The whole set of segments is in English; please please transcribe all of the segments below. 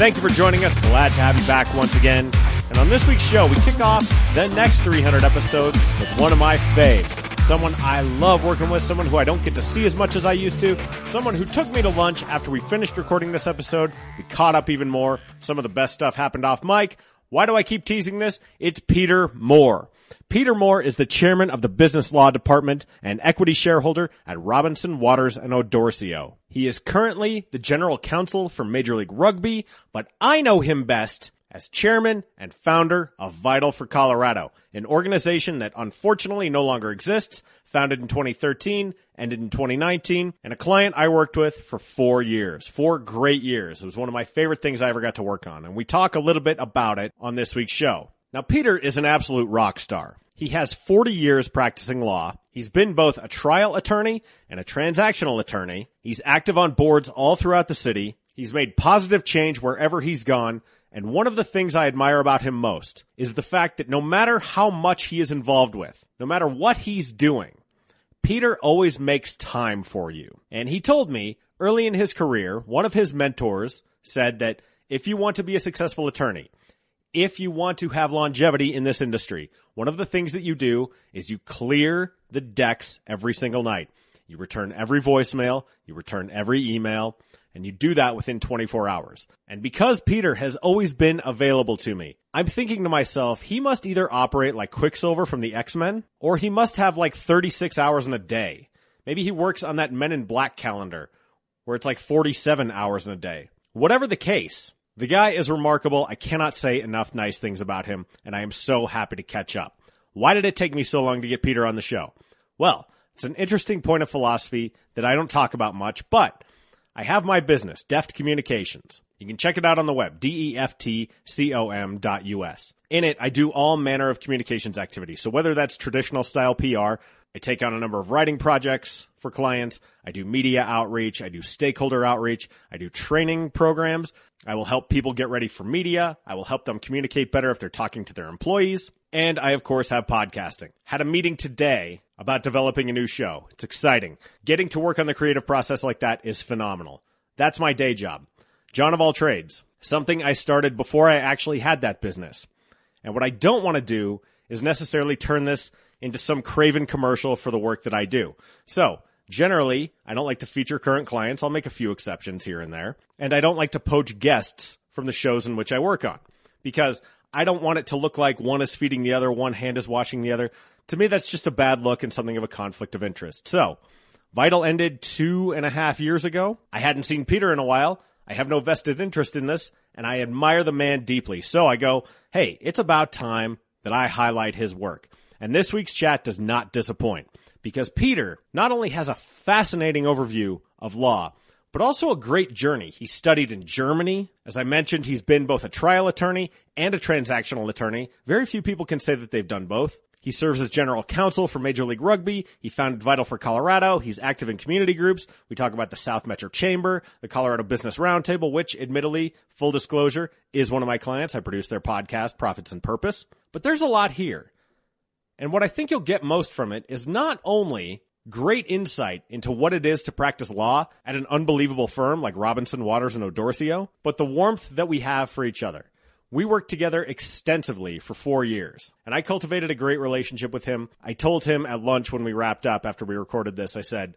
Thank you for joining us. Glad to have you back once again. And on this week's show, we kick off the next 300 episodes with one of my faves. Someone I love working with, someone who I don't get to see as much as I used to, someone who took me to lunch after we finished recording this episode. We caught up even more. Some of the best stuff happened off mic. Why do I keep teasing this? It's Peter Moore. Peter Moore is the chairman of the business law department and equity shareholder at Robinson Waters and O'Dorisio. He is currently the general counsel for Major League Rugby, but I know him best as chairman and founder of Vital for Colorado, an organization that unfortunately no longer exists, founded in 2013, ended in 2019, and a client I worked with for four years, four great years. It was one of my favorite things I ever got to work on, and we talk a little bit about it on this week's show. Now, Peter is an absolute rock star. He has 40 years practicing law. He's been both a trial attorney and a transactional attorney. He's active on boards all throughout the city. He's made positive change wherever he's gone. And one of the things I admire about him most is the fact that no matter how much he is involved with, no matter what he's doing, Peter always makes time for you. And he told me early in his career, one of his mentors said that if you want to be a successful attorney, if you want to have longevity in this industry, one of the things that you do is you clear the decks every single night. You return every voicemail, you return every email, and you do that within 24 hours. And because Peter has always been available to me, I'm thinking to myself, he must either operate like Quicksilver from the X-Men, or he must have like 36 hours in a day. Maybe he works on that Men in Black calendar, where it's like 47 hours in a day. Whatever the case, the guy is remarkable. I cannot say enough nice things about him, and I am so happy to catch up. Why did it take me so long to get Peter on the show? Well, it's an interesting point of philosophy that I don't talk about much, but I have my business, Deft Communications. You can check it out on the web, E D-E-F-T-C-O-M dot U-S. In it, I do all manner of communications activity. So whether that's traditional style PR, I take on a number of writing projects for clients. I do media outreach. I do stakeholder outreach. I do training programs. I will help people get ready for media. I will help them communicate better if they're talking to their employees. And I, of course, have podcasting. Had a meeting today about developing a new show. It's exciting. Getting to work on the creative process like that is phenomenal. That's my day job. John of all trades. Something I started before I actually had that business. And what I don't want to do is necessarily turn this into some craven commercial for the work that I do. So, generally, I don't like to feature current clients. I'll make a few exceptions here and there. And I don't like to poach guests from the shows in which I work on because I don't want it to look like one is feeding the other, one hand is washing the other. To me, that's just a bad look and something of a conflict of interest. So, Vital ended two and a half years ago. I hadn't seen Peter in a while. I have no vested interest in this, and I admire the man deeply. So I go, hey, it's about time that I highlight his work. And this week's chat does not disappoint because Peter not only has a fascinating overview of law, but also a great journey. He studied in Germany. As I mentioned, he's been both a trial attorney and a transactional attorney. Very few people can say that they've done both. He serves as general counsel for Major League Rugby. He founded Vital for Colorado. He's active in community groups. We talk about the South Metro Chamber, the Colorado Business Roundtable, which admittedly, full disclosure, is one of my clients. I produce their podcast, Profits and Purpose. But there's a lot here. And what I think you'll get most from it is not only great insight into what it is to practice law at an unbelievable firm like Robinson, Waters, and O'Dorisio, but the warmth that we have for each other. We worked together extensively for four years, and I cultivated a great relationship with him. I told him at lunch when we wrapped up after we recorded this, I said,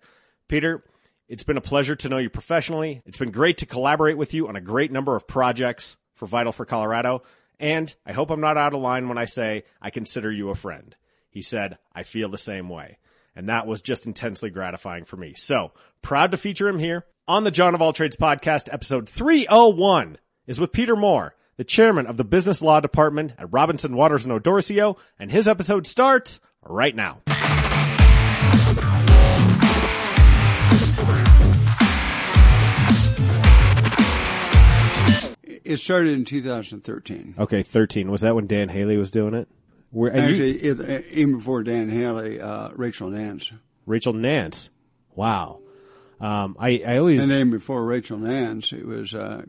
Peter, it's been a pleasure to know you professionally. It's been great to collaborate with you on a great number of projects for Vital for Colorado. And I hope I'm not out of line when I say I consider you a friend. He said, I feel the same way. And that was just intensely gratifying for me. So proud to feature him here on the John of All Trades podcast. Episode 301 is with Peter Moore, the chairman of the business law department at Robinson Waters and O'Dorisio. And his episode starts right now. it started in 2013. Okay, 13. Was that when Dan Haley was doing it? Where, and you- Actually, it, even before Dan Haley, uh, Rachel Nance. Rachel Nance. Wow. Um, I, I always And then before Rachel Nance, it was uh,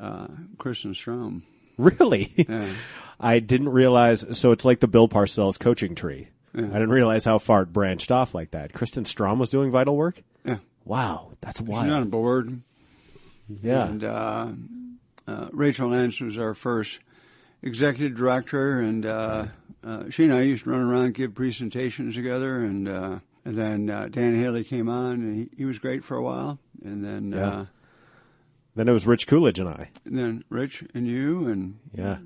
uh, Kristen Strom. really. Yeah. I didn't realize. So it's like the Bill Parcells coaching tree. I didn't realize how far it branched off like that. Kristen Strom was doing vital work. Yeah. Wow, that's She's wild. on board. yeah. And uh, uh, Rachel Nance was our first executive director, and uh, uh, she and I used to run around give presentations together. And uh, and then uh, Dan Haley came on, and he, he was great for a while. And then Yeah. uh, then it was Rich Coolidge and I. and then Rich and you and Yeah.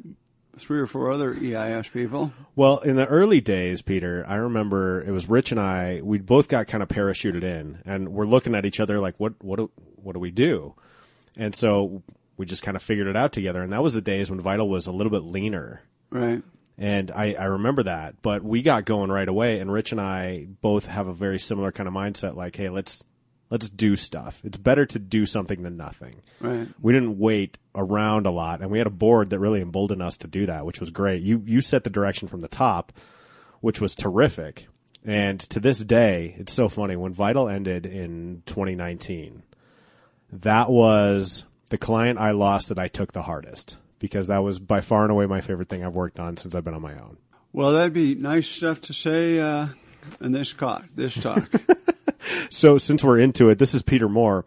three or four other EIS people. Well, in the early days, Peter, I remember it was Rich and I. We both got kind of parachuted in, and we're looking at each other like, "What? What? Do, what do we do?" And so we just kind of figured it out together. And that was the days when Vital was a little bit leaner. Right. And I, I remember that, but we got going right away. And Rich and I both have a very similar kind of mindset. Like, hey, let's let's do stuff. It's better to do something than nothing. Right. We didn't wait around a lot, and we had a board that really emboldened us to do that, which was great. You you set the direction from the top, which was terrific. And to this day, it's so funny when Vital ended in 2019. That was the client I lost that I took the hardest because that was by far and away my favorite thing I've worked on since I've been on my own. Well, that'd be nice stuff to say uh, in this talk. This talk. So since we're into it, this is Peter Moore,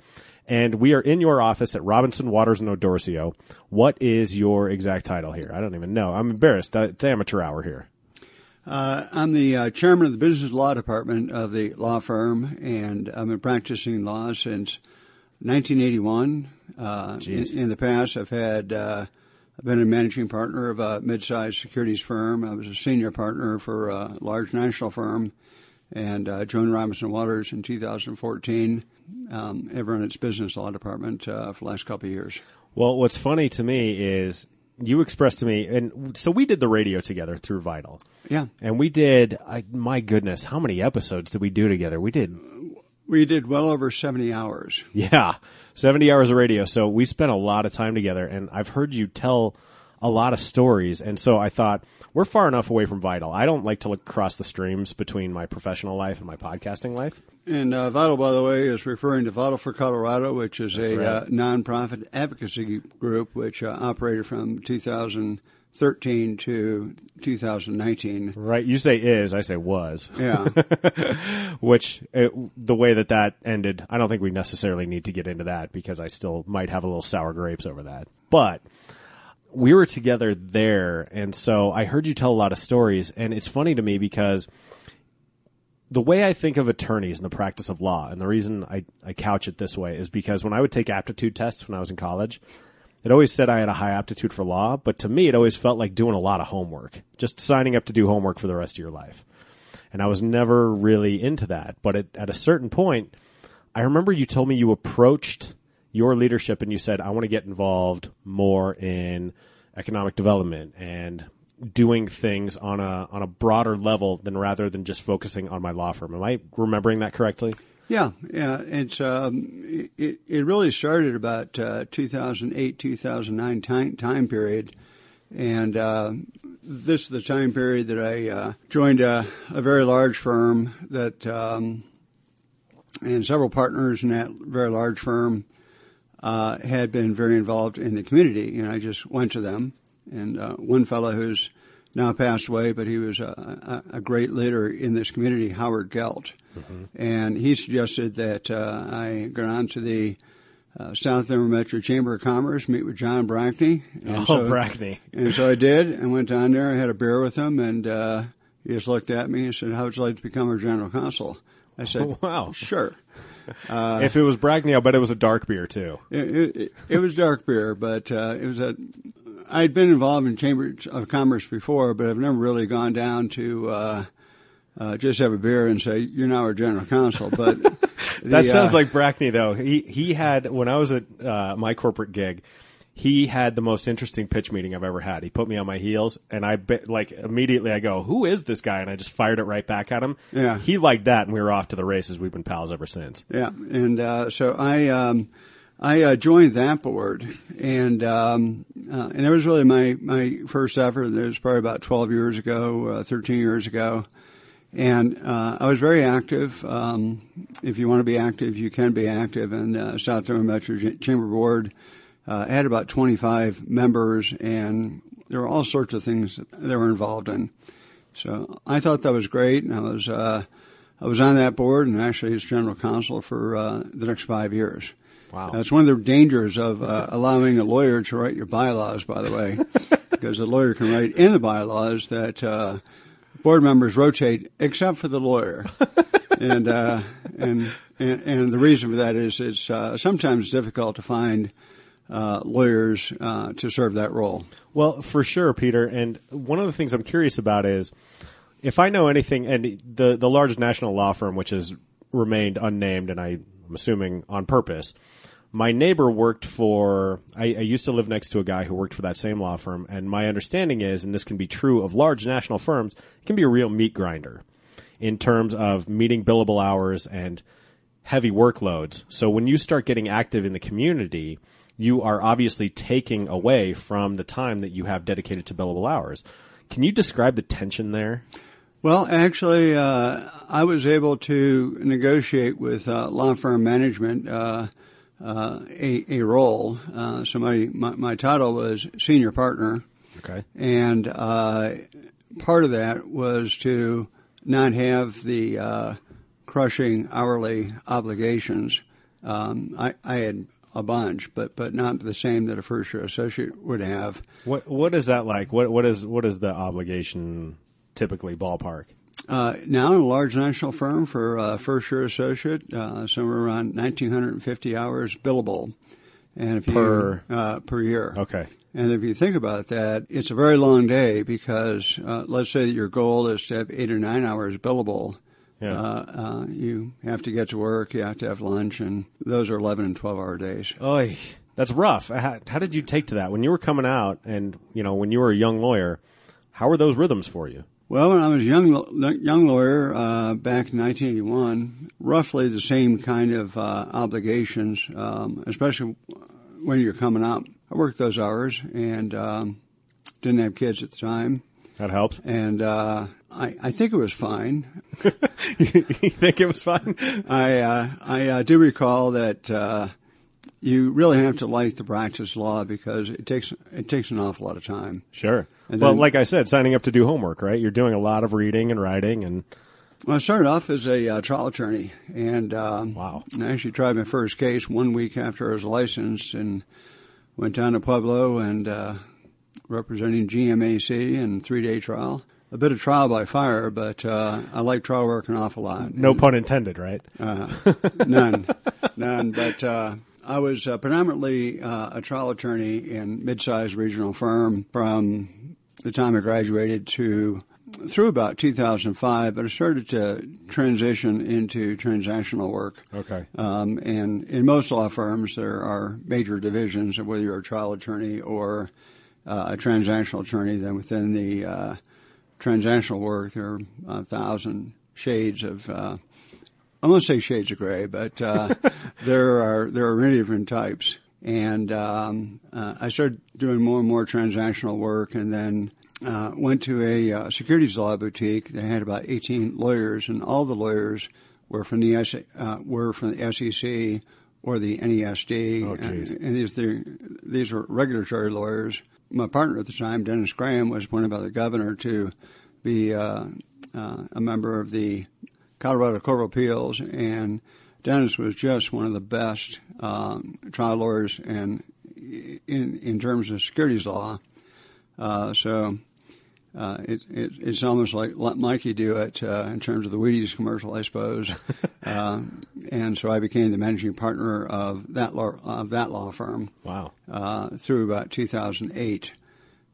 and we are in your office at Robinson Waters and O'Dorisio. What is your exact title here? I don't even know. I'm embarrassed. Uh, It's amateur hour here. Uh, I'm the uh, chairman of the business law department of the law firm, and I've been practicing law since 1981. Uh, in, in the past, I've had uh, I've been a managing partner of a mid-sized securities firm. I was a senior partner for a large national firm, and uh, joined Robinson Waters in 2014. Um, have run its business law department uh, for the last couple of years. Well, what's funny to me is you expressed to me, and so we did the radio together through Vital. Yeah, And we did, I, my goodness, how many episodes did we do together? We did, we did well over 70 hours. yeah, 70 hours of radio. So we spent a lot of time together, and I've heard you tell a lot of stories. And so I thought, we're far enough away from Vital. I don't like to look across the streams between my professional life and my podcasting life. And uh, Vital, by the way, is referring to Vital for Colorado, which is a right. uh, nonprofit advocacy group which uh, operated from 2013 to 2019. Right? You say is, I say was. Yeah, which uh, the way that that ended, I don't think we necessarily need to get into that because I still might have a little sour grapes over that. But we were together there, and so I heard you tell a lot of stories, and it's funny to me because the way I think of attorneys and the practice of law, and the reason I, I couch it this way is because when I would take aptitude tests when I was in college, it always said I had a high aptitude for law, but to me, it always felt like doing a lot of homework, just signing up to do homework for the rest of your life. And I was never really into that. But at, at a certain point, I remember you told me you approached your leadership and you said, I want to get involved more in economic development and doing things on a on a broader level than rather than just focusing on my law firm. Am I remembering that correctly? Yeah, yeah. It's um, it, it really started about uh, 2008, 2009 time time period, and uh, this is the time period that I uh, joined a, a very large firm that. Um, and several partners in that very large firm uh, had been very involved in the community, and I just went to them. And uh, one fellow who's now passed away, but he was a, a, a great leader in this community, Howard Gelt, and he suggested that uh, I go on to the uh, South Denver Metro Chamber of Commerce, meet with John Brackney. And Oh, Brackney. and so I did, and went down there. I had a beer with him, and uh, he just looked at me and said, "How would you like to become our general counsel?" I said, Wow. sure." if it was Brackney, I'll bet it was a dark beer too. It, it, it was dark beer, but uh, it was a. I'd been involved in chambers of commerce before, but I've never really gone down to uh, uh, just have a beer and say you're now our general counsel. But That sounds uh, like Brackney, though. He he had when I was at uh, my corporate gig, he had the most interesting pitch meeting I've ever had. He put me on my heels, and I be, like immediately I go, "Who is this guy?" And I just fired it right back at him. Yeah. he liked that, and we were off to the races. We've been pals ever since. Yeah, and uh, so I um, I uh, joined that board, and um, uh, and it was really my my first effort. It was probably about 12 years ago, uh, 13 years ago, and uh, I was very active. Um, if you want to be active, you can be active. And uh, South Dakota Metro Chamber Board uh, had about 25 members, and there were all sorts of things that they were involved in. So I thought that was great, and I was uh, I was on that board, and actually as general counsel for uh, the next five years. Wow. That's one of the dangers of uh, allowing a lawyer to write your bylaws, by the way, because a lawyer can write in the bylaws that uh, board members rotate except for the lawyer. and, uh, and, and, and the reason for that is it's uh, sometimes difficult to find uh, lawyers uh, to serve that role. Well, for sure, Peter. And one of the things I'm curious about is if I know anything, and the the large national law firm, which has remained unnamed, and I, I'm assuming on purpose. My neighbor worked for. I, I used to live next to a guy who worked for that same law firm, and my understanding is, and this can be true of large national firms, it can be a real meat grinder in terms of meeting billable hours and heavy workloads. So when you start getting active in the community, you are obviously taking away from the time that you have dedicated to billable hours. Can you describe the tension there? Well, actually, uh, I was able to negotiate with uh, law firm management uh, a, a, role. Uh, so my, my, my title was senior partner. Okay. And uh, part of that was to not have the crushing hourly obligations. Um, I, I had a bunch, but but not the same that a first year associate would have. What what is that like? What what is what is the obligation typically ballpark? Uh, now, in a large national firm for a first year associate, uh, somewhere around 1,950 hours billable, and if per you, uh, per year. Okay. And if you think about that, it's a very long day because uh, let's say that your goal is to have eight or nine hours billable. Yeah. Uh, uh, you have to get to work, you have to have lunch, and those are 11 and 12 hour days. Oy, that's rough. How, how did you take to that when you were coming out, and you know when you were a young lawyer? How were those rhythms for you? Well, when I was a young young lawyer uh, back in 1981, roughly the same kind of uh, obligations, um, especially when you're coming up. I worked those hours and um, didn't have kids at the time. That helps. And uh, I, I think it was fine. you think it was fine? I uh, I uh, do recall that uh, you really have to like the practice law because it takes it takes an awful lot of time. Sure. And well, then- like I said, signing up to do homework, right? You're doing a lot of reading and writing, and Well, I started off as a uh, trial attorney, and um, Wow. I actually tried my first case one week after I was licensed, and went down to Pueblo and uh, representing GMAC in three day trial. A bit of trial by fire, but uh, I like trial work an awful lot. no pun intended, right? Uh, none, none. But uh, I was uh, predominantly uh, a trial attorney in mid-sized regional firm from the time I graduated to through about 2005. But I started to transition into transactional work. Okay. Um, and in most law firms, there are major divisions of whether you're a trial attorney or uh, a transactional attorney. Then within the uh, transactional work, there are a thousand shades of. Uh, I won't say shades of gray, but uh, there are there are many different types. And um, uh, I started doing more and more transactional work, and then uh, went to a uh, securities law boutique. They had about 18 lawyers, and all the lawyers were from the S- uh, were from the SEC or the NASD. Oh, and, and these they're- these were regulatory lawyers. My partner at the time, Dennis Graham, was appointed by the governor to be uh, uh, a member of the Colorado Court of Appeals, and Dennis was just one of the best um, trial lawyers and in in terms of securities law. Uh, so uh, it, it, it's almost like let Mikey do it uh, in terms of the Wheaties commercial, I suppose. um, and so I became the managing partner of that law, of that law firm Wow. uh, through about 2008.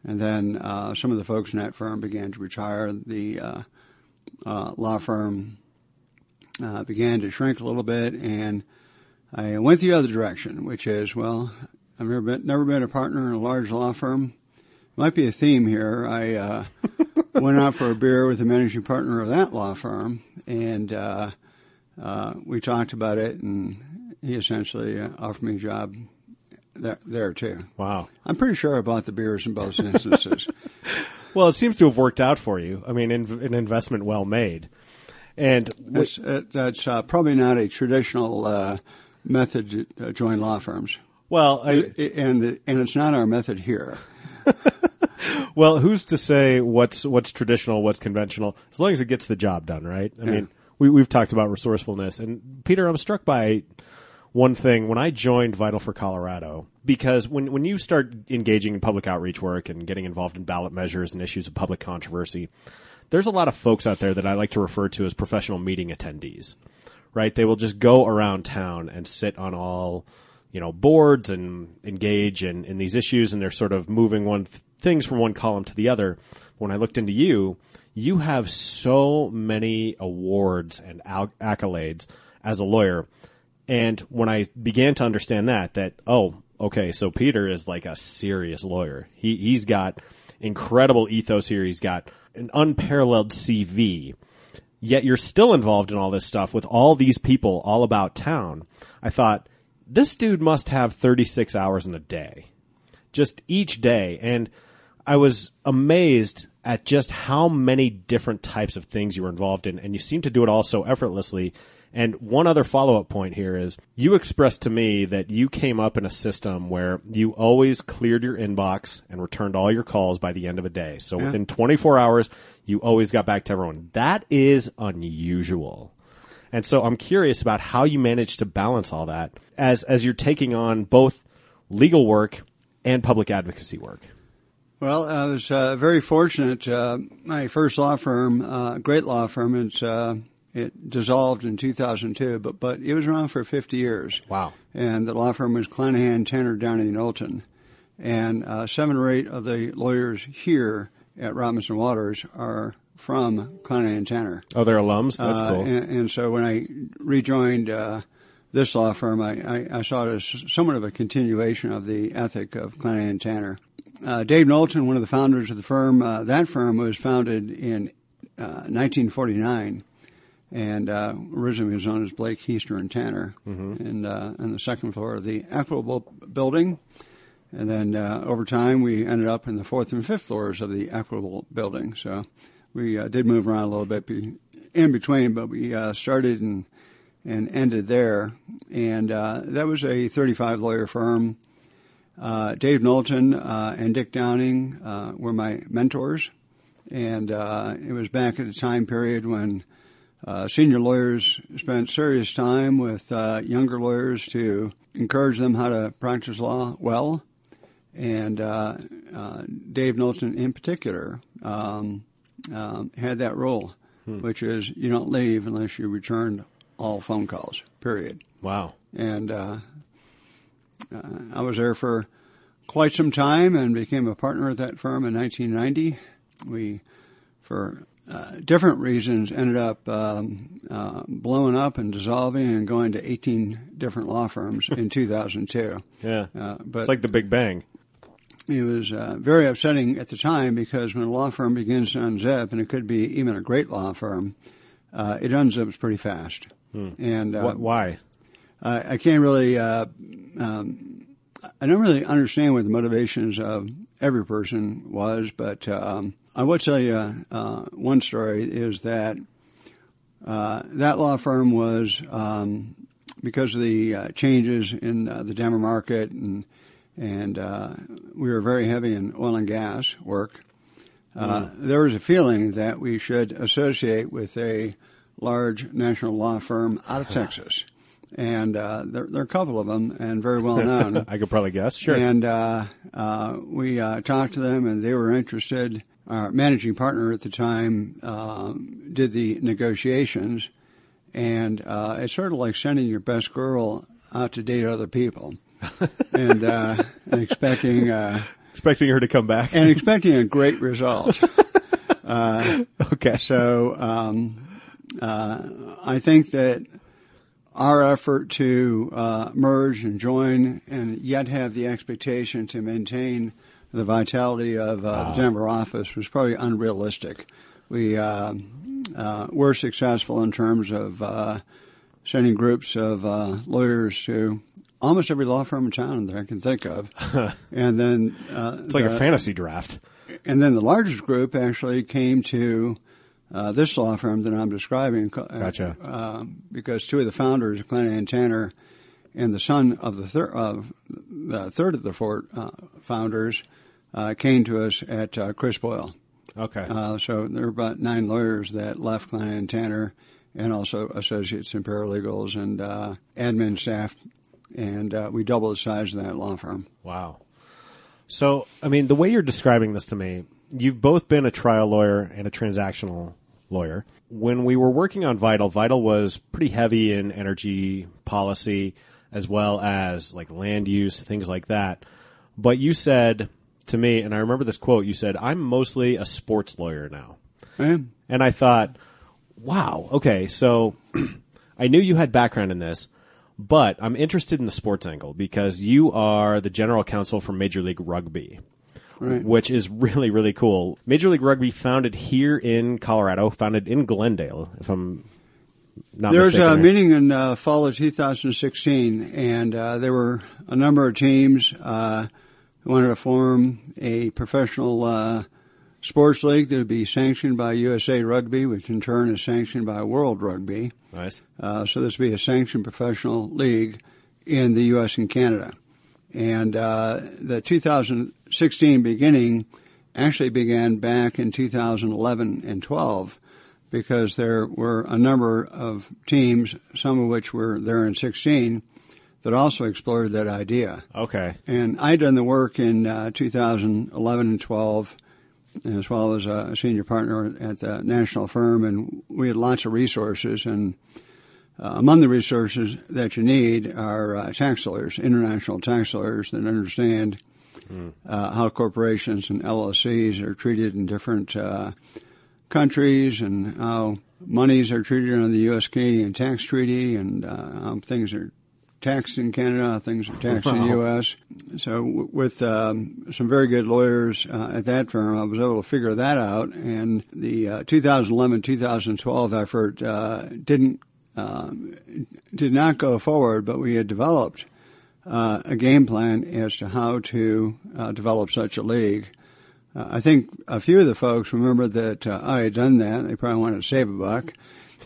And then uh, some of the folks in that firm began to retire. The uh, uh, law firm uh, began to shrink a little bit, and I went the other direction, which is, well, I've never been, never been a partner in a large law firm. Might be a theme here. I uh, went out for a beer with the managing partner of that law firm, and uh, uh, we talked about it, and he essentially uh, offered me a job there, there too. Wow. I'm pretty sure I bought the beers in both instances. Well, it seems to have worked out for you. I mean, in, an investment well made. And that's uh, that's uh, probably not a traditional uh, method to uh, join law firms. well, I, and and it's not our method here. well, who's to say what's what's traditional, what's conventional? As long as it gets the job done, right? I mean, we we've talked about resourcefulness, and Peter, I'm struck by one thing when I joined Vital for Colorado because when when you start engaging in public outreach work and getting involved in ballot measures and issues of public controversy, there's a lot of folks out there that I like to refer to as professional meeting attendees. Right? They will just go around town and sit on all you know boards and engage in, in these issues and they're sort of moving one th- things from one column to the other when i looked into you you have so many awards and al- accolades as a lawyer and when i began to understand that that oh okay so peter is like a serious lawyer he he's got incredible ethos here he's got an unparalleled cv yet you're still involved in all this stuff with all these people all about town. I thought, this dude must have 36 hours in a day, just each day. And I was amazed at just how many different types of things you were involved in. And you seem to do it all so effortlessly. And one other follow up point here is you expressed to me that you came up in a system where you always cleared your inbox and returned all your calls by the end of a day. So within 24 hours, you always got back to everyone. That is unusual. And so I'm curious about how you manage to balance all that as as you're taking on both legal work and public advocacy work. Well, I was uh, very fortunate. Uh, my first law firm, uh, great law firm, it's uh, it dissolved in 2002, but but it was around for 50 years. Wow. And the law firm was Clanahan, Tanner, Downing, and Knowlton, and uh, seven or eight of the lawyers here at Robinson Waters are from Clanahan, Tanner. Oh, they're alums. That's Uh, cool. And, and so when I rejoined uh, this law firm, I, I, I saw it as somewhat of a continuation of the ethic of Clanahan Tanner. Uh, Dave Knowlton, one of the founders of the firm, uh, that firm was founded in uh, 1949 and uh, originally was known as Blake, Heister, and Tanner, and uh, on the second floor of the Equitable Building. And then uh, over time, we ended up in the fourth and fifth floors of the Equitable Building. So we uh, did move around a little bit be- in between, but we uh, started and and ended there. And uh, that was a 35 lawyer firm. Uh, Dave Knowlton uh, and Dick Downing uh, were my mentors, and uh, it was back at a time period when uh, senior lawyers spent serious time with uh, younger lawyers to encourage them how to practice law well. And uh, uh, Dave Knowlton, in particular, um, um, had that rule, which is you don't leave unless you return all phone calls. Period wow. and uh, uh, I was there for quite some time and became a partner at that firm in 1990. We, for uh, different reasons, ended up um, uh, blowing up and dissolving and going to 18 different law firms in 2002. Yeah. Uh, but it's like the Big Bang. it was uh, very upsetting at the time because when a law firm begins to unzip, and it could be even a great law firm, uh, it unzips pretty fast. And uh, What, why? I, I can't really, uh, um, I don't really understand what the motivations of every person was, but um, I will tell you uh, one story is that uh, that law firm was um, because of the uh, changes in uh, the Denver market and and uh, we were very heavy in oil and gas work. Uh, There was a feeling that we should associate with a large national law firm out of Texas, and uh, there, there are a couple of them and very well known. I could probably guess. Sure. And uh, uh, we uh, talked to them, and they were interested. Our managing partner at the time um, did the negotiations, and uh, it's sort of like sending your best girl out to date other people, and, uh, and expecting uh, Expecting her to come back. and expecting a great result. okay. So um, uh, I think that our effort to uh, merge and join, and yet have the expectation to maintain the vitality of uh, the Denver office, was probably unrealistic. We uh, uh, were successful in terms of uh, sending groups of uh, lawyers to almost every law firm in town that I can think of, and then uh, It's like a fantasy draft. and then the largest group actually came to uh, this law firm that I'm describing. Gotcha. Uh, because two of the founders, Glenn and Tanner, and the son of the, thir- of the third of the four uh, founders, uh, came to us at uh, Chris Boyle. Okay. Uh, so there were about nine lawyers that left Glenn and Tanner, and also associates and paralegals and uh, admin staff, and uh, we doubled the size of that law firm. Wow. So, I mean, the way you're describing this to me, you've both been a trial lawyer and a transactional lawyer. When we were working on Vital, Vital was pretty heavy in energy policy as well as like land use, things like that. But you said to me, and I remember this quote, you said, I'm mostly a sports lawyer now. Right? And I thought, wow, okay, so I knew you had background in this, but I'm interested in the sports angle because you are the general counsel for Major League Rugby, Right. which is really, really cool. Major League Rugby founded here in Colorado, founded in Glendale, if I'm not There was mistaken. a right? meeting in uh, fall of 2016, and uh, there were a number of teams uh, who wanted to form a professional uh, sports league that would be sanctioned by USA Rugby, which in turn is sanctioned by World Rugby. Nice. Uh, so this would be a sanctioned professional league in the U.S. and Canada. And uh, the 2016 beginning actually began back in 2011 and 12 because there were a number of teams, some of which were there in 16, that also explored that idea. Okay. And I'd done the work in uh, 2011 and 12, as well as a senior partner at the national firm, and we had lots of resources. And uh, among the resources that you need are uh, tax lawyers, international tax lawyers that understand uh, how corporations and LLCs are treated in different uh, countries and how monies are treated under the U.S. Canadian tax treaty and uh, how things are taxed in Canada, how things are taxed in the U.S. So w- with um, some very good lawyers uh, at that firm, I was able to figure that out. And the uh, 2011-2012 effort uh, didn't um, did not go forward, but we had developed uh, a game plan as to how to uh, develop such a league. Uh, I think a few of the folks remember that uh, I had done that. They probably wanted to save a buck,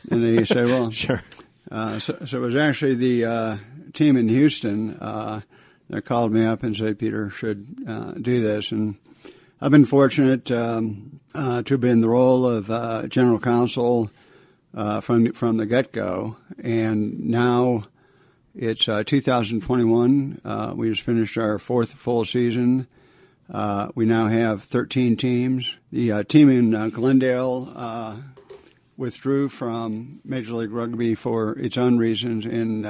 and they said, "Well, Sure. uh, so, so it was actually the uh, team in Houston uh, that called me up and said Peter should uh, do this, and I've been fortunate um, uh, to be in the role of uh, general counsel uh, from from the get go, and now it's uh, 2021. Uh, we just finished our fourth full season. We now have 13 teams. The team in Glendale withdrew from Major League Rugby for its own reasons in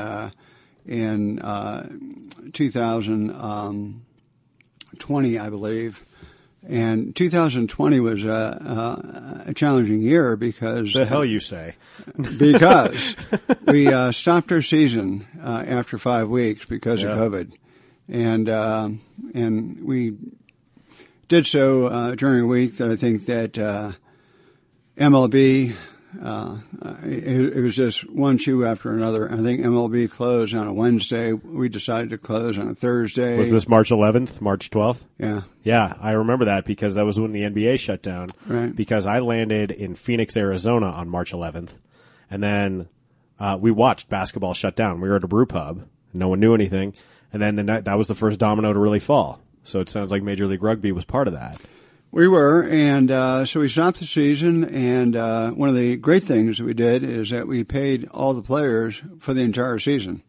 in uh, 2020, I believe. And 2020 was a, a, a challenging year because The hell you say. because we uh, stopped our season uh, after five weeks because Yeah. of COVID, and um and we did so uh, during a week that I think that uh, MLB. Uh, it, it was just one shoe after another. I think MLB closed on a Wednesday. We decided to close on a Thursday. Was this March 11th, March 12th? Yeah. Yeah, I remember that because that was when the NBA shut down. Right. Because I landed in Phoenix, Arizona on March 11th, and then uh, we watched basketball shut down. We were at a brew pub. No one knew anything, and then the night, that was the first domino to really fall. So it sounds like Major League Rugby was part of that. We were, and uh, so we stopped the season. And uh, one of the great things that we did is that we paid all the players for the entire season,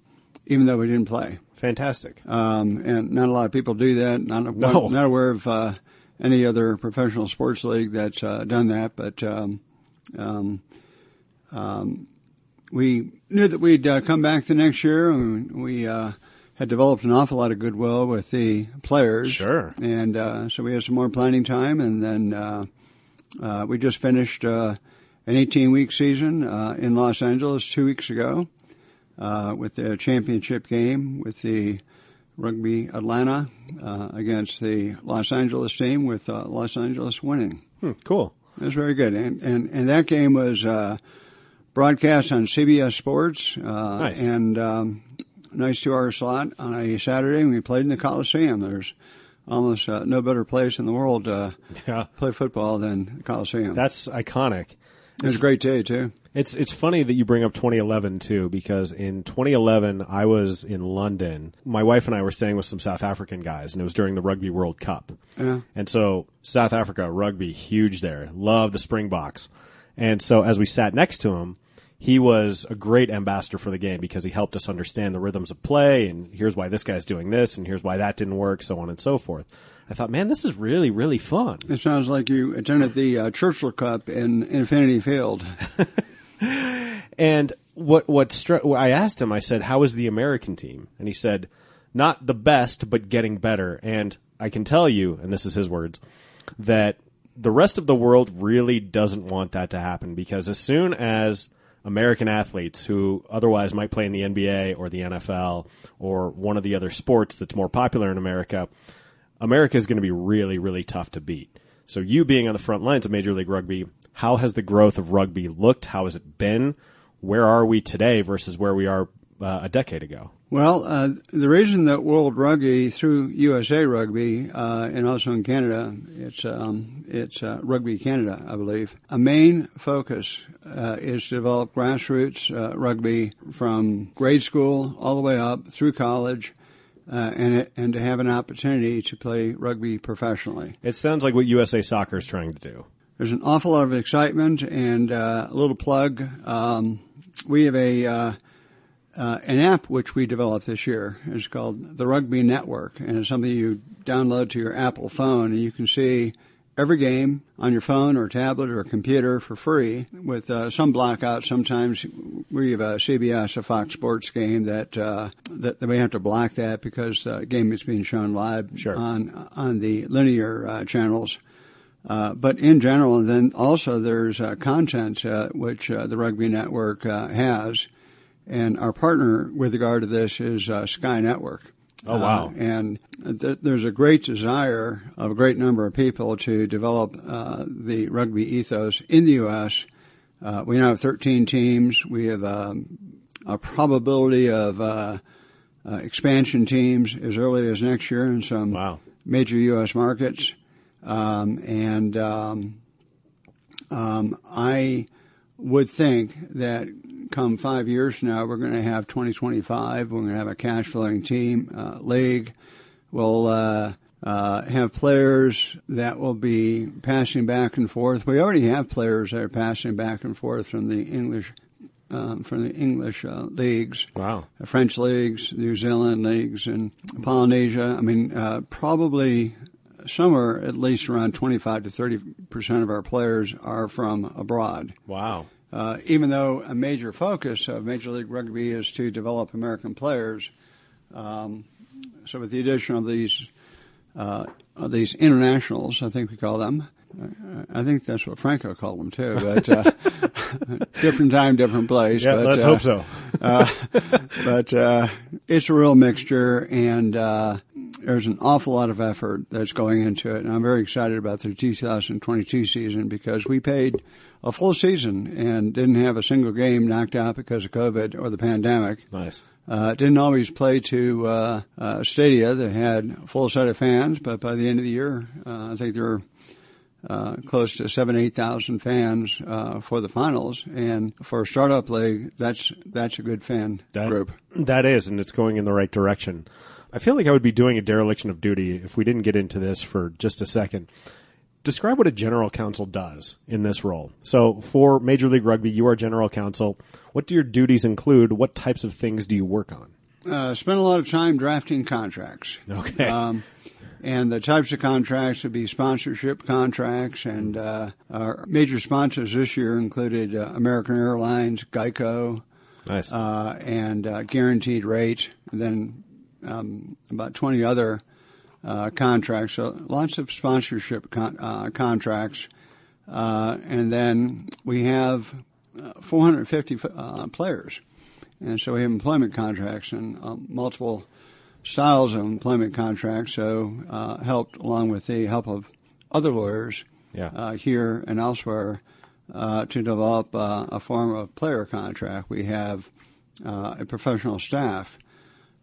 even though we didn't play. Fantastic. Um, and not a lot of people do that. Not, No. not aware of uh, any other professional sports league that's uh, done that. But um, um, um, we knew that we'd uh, come back the next year, and we uh, had developed an awful lot of goodwill with the players. Sure. And uh, so we had some more planning time, and then uh, uh, we just finished uh, an 18-week season uh, in Los Angeles two weeks ago uh, with the championship game with the Rugby Atlanta uh, against the Los Angeles team, with uh, Los Angeles winning. Hmm, cool. It was very good, and and and that game was uh, broadcast on CBS Sports, uh, Nice. and um, nice two-hour slot on a Saturday. And we played in the Coliseum. There's almost uh, no better place in the world to Yeah. play football than the Coliseum. That's iconic. it was a great day too. It's it's funny that you bring up 2011 too, because in 2011 I was in London. My wife and I were staying with some South African guys, and it was during the Rugby World Cup. Yeah. And so South Africa rugby huge there. Love the Springboks. And so as we sat next to him, he was a great ambassador for the game because he helped us understand the rhythms of play and here's why this guy's doing this and here's why that didn't work, so on and so forth. I thought, man, this is really really fun. It sounds like you attended the uh, Churchill Cup in Infinity Field. And what what struck, I asked him, I said, "How is the American team?" And he said, "Not the best, but getting better." And I can tell you, and this is his words, that the rest of the world really doesn't want that to happen because as soon as American athletes who otherwise might play in the NBA or the NFL or one of the other sports that's more popular in America, America is going to be really, really tough to beat. So you being on the front lines of Major League Rugby, how has the growth of rugby looked? How has it been? Where are we today versus where we are uh, a decade ago? Well, uh, the reason that World Rugby through USA Rugby uh, and also in Canada, it's um, it's uh, Rugby Canada, I believe. A main focus uh, is to develop grassroots uh, rugby from grade school all the way up through college, uh, and it, and to have an opportunity to play rugby professionally. It sounds like what USA Soccer is trying to do. There's an awful lot of excitement and uh, a little plug. Um, we have a uh, uh, an app which we developed this year. It's called the Rugby Network, and it's something you download to your Apple phone, and you can see every game on your phone or tablet or computer for free with uh, some blackout. Sometimes we have a CBS, a Fox Sports game that uh, that, that we have to block that because the game is being shown live Sure. on on the linear uh, channels. Uh, but in general, and then also there's uh, content uh, which uh, the Rugby Network uh, has, and our partner with regard to this is uh, Sky Network. Oh, wow. Uh, and th- there's a great desire of a great number of people to develop uh, the rugby ethos in the U.S. Uh, we now have 13 teams. We have um, a probability of uh, uh, expansion teams as early as next year in some Wow. major U.S. markets. Um, and um, um, I would think that come five years from now, we're going to have 2025. We're going to have a cash flowing team uh, league. We'll uh, uh, have players that will be passing back and forth. We already have players that are passing back and forth from the English um, from the English uh, leagues. Wow. The French leagues, New Zealand leagues, and Polynesia. I mean, uh, probably somewhere at least around 25 to 30 percent of our players are from abroad. Wow. Uh, even though a major focus of Major League Rugby is to develop American players, um, so with the addition of these uh, of these internationals, I think we call them. I think that's what Franco called them too, but uh, different time, different place. Yeah, but, let's uh, hope so. uh, but uh, it's a real mixture, and uh, there's an awful lot of effort that's going into it. And I'm very excited about the 2022 season because we paid a full season and didn't have a single game knocked out because of COVID or the pandemic. Nice. Uh, didn't always play to uh, uh, stadia that had a full set of fans, but by the end of the year, uh, I think there were uh, close to seven, eight thousand fans uh, for the finals, and for a startup league, that's that's a good fan That, group. That is, and it's going in the right direction. I feel like I would be doing a dereliction of duty if we didn't get into this for just a second. Describe what a general counsel does in this role. So, for Major League Rugby, you are general counsel. What do your duties include? What types of things do you work on? Uh, spent a lot of time drafting contracts. Okay. Um, and the types of contracts would be sponsorship contracts, and uh, our major sponsors this year included uh, American Airlines, Geico, Nice. uh, and uh, guaranteed rate, and then um, about 20 other uh, contracts. So lots of sponsorship con- uh, contracts. Uh, and then we have uh, 450 uh, players. And so we have employment contracts and multiple styles of employment contracts. So uh, helped along with the help of other lawyers Yeah. uh, here and elsewhere uh, to develop uh, a form of player contract. We have uh, a professional staff.